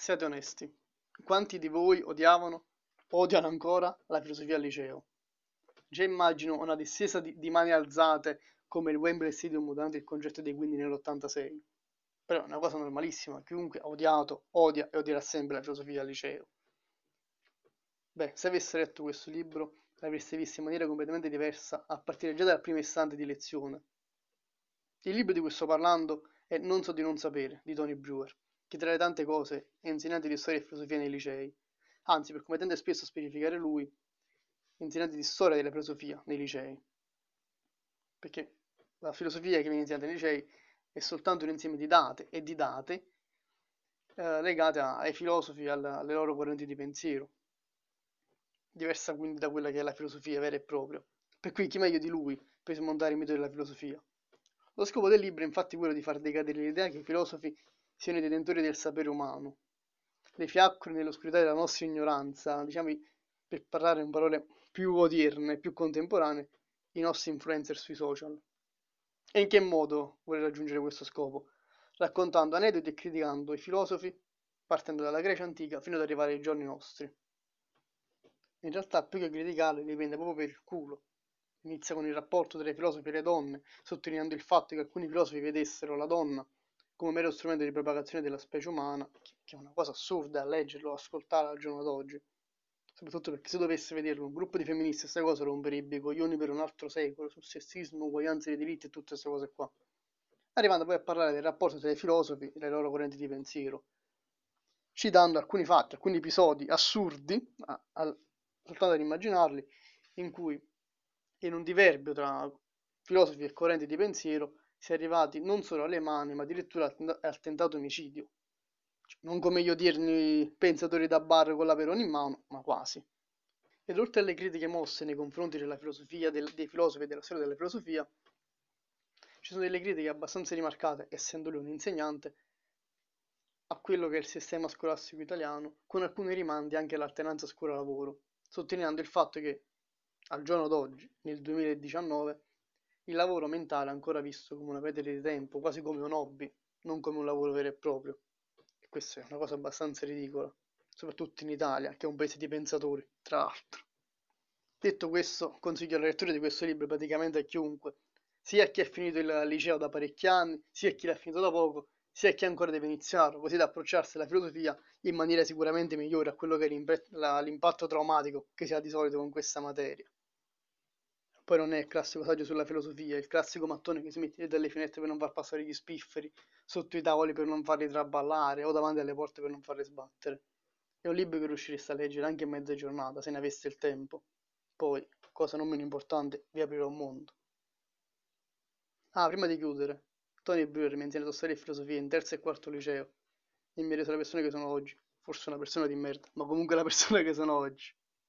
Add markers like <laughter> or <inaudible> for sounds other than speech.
Siate onesti, quanti di voi odiavano, odiano ancora la filosofia al liceo? Già immagino una distesa di, di mani alzate come il Wembley Stadium durante il concerto dei Quindi nell'86. Però è una cosa normalissima, chiunque ha odiato, odia e odierà sempre la filosofia al liceo. Beh, se avesse letto questo libro l'avreste visto in maniera completamente diversa a partire già dal primo istante di lezione. Il libro di cui sto parlando è Non so di non sapere, di Tony Brewer, che tra le tante cose è insegnante di storia e filosofia nei licei, anzi, per come tende spesso a specificare lui, insegnante di storia della filosofia nei licei. Perché la filosofia che viene insegnata nei licei è soltanto un insieme di date e di date eh, legate ai filosofi, alla, alle loro correnti di pensiero, diversa quindi da quella che è la filosofia vera e propria. Per cui chi meglio di lui per smontare il mito della filosofia? Lo scopo del libro è infatti quello di far decadere l'idea che i filosofi siano i detentori del sapere umano, le fiaccole nell'oscurità della nostra ignoranza, diciamo per parlare in parole più odierne, più contemporanee, i nostri influencer sui social. E in che modo vuole raggiungere questo scopo? Raccontando aneddoti e criticando i filosofi, partendo dalla Grecia antica fino ad arrivare ai giorni nostri. In realtà, più che criticare, li prende proprio per il culo. Inizia con il rapporto tra i filosofi e le donne, sottolineando il fatto che alcuni filosofi vedessero la donna come mero strumento di propagazione della specie umana, che è una cosa assurda a leggerlo, ascoltare al giorno d'oggi. Soprattutto perché se dovesse vederlo un gruppo di femministe questa cosa romperebbe i coglioni per un altro secolo sul sessismo, uguaglianza dei diritti e tutte queste cose qua. Arrivando poi a parlare del rapporto tra i filosofi e le loro correnti di pensiero citando alcuni fatti, alcuni episodi assurdi a, a, soltanto ad immaginarli in cui in un diverbio tra filosofi e correnti di pensiero si è arrivati non solo alle mani ma addirittura al tentato omicidio non come gli odierni pensatori da bar con la perona in mano, ma quasi. Ed oltre alle critiche mosse nei confronti della filosofia, del, dei filosofi e della storia della filosofia, ci sono delle critiche abbastanza rimarcate, essendo lui un insegnante, a quello che è il sistema scolastico italiano, con alcuni rimandi anche all'alternanza scuola-lavoro, sottolineando il fatto che al giorno d'oggi, nel 2019, il lavoro mentale è ancora visto come una perdita di tempo, quasi come un hobby, non come un lavoro vero e proprio questa è una cosa abbastanza ridicola, soprattutto in Italia, che è un paese di pensatori, tra l'altro. Detto questo, consiglio la lettura di questo libro praticamente a chiunque, sia a chi ha finito il liceo da parecchi anni, sia a chi l'ha finito da poco, sia a chi ancora deve iniziarlo, così da approcciarsi alla filosofia in maniera sicuramente migliore a quello che è l'impatto traumatico che si ha di solito con questa materia. Poi non è il classico saggio sulla filosofia, è il classico mattone che si mette dalle finestre per non far passare gli spifferi, sotto i tavoli per non farli traballare o davanti alle porte per non farli sbattere. È un libro che riuscireste a leggere anche in mezza giornata, se ne aveste il tempo. Poi, cosa non meno importante, vi aprirà un mondo. Ah, prima di chiudere, Tony Brewer mi ha insegnato storia e filosofia in terzo e quarto liceo. E mi ha reso la persona che sono oggi. Forse una persona di merda, ma comunque la persona <laughs> che sono oggi.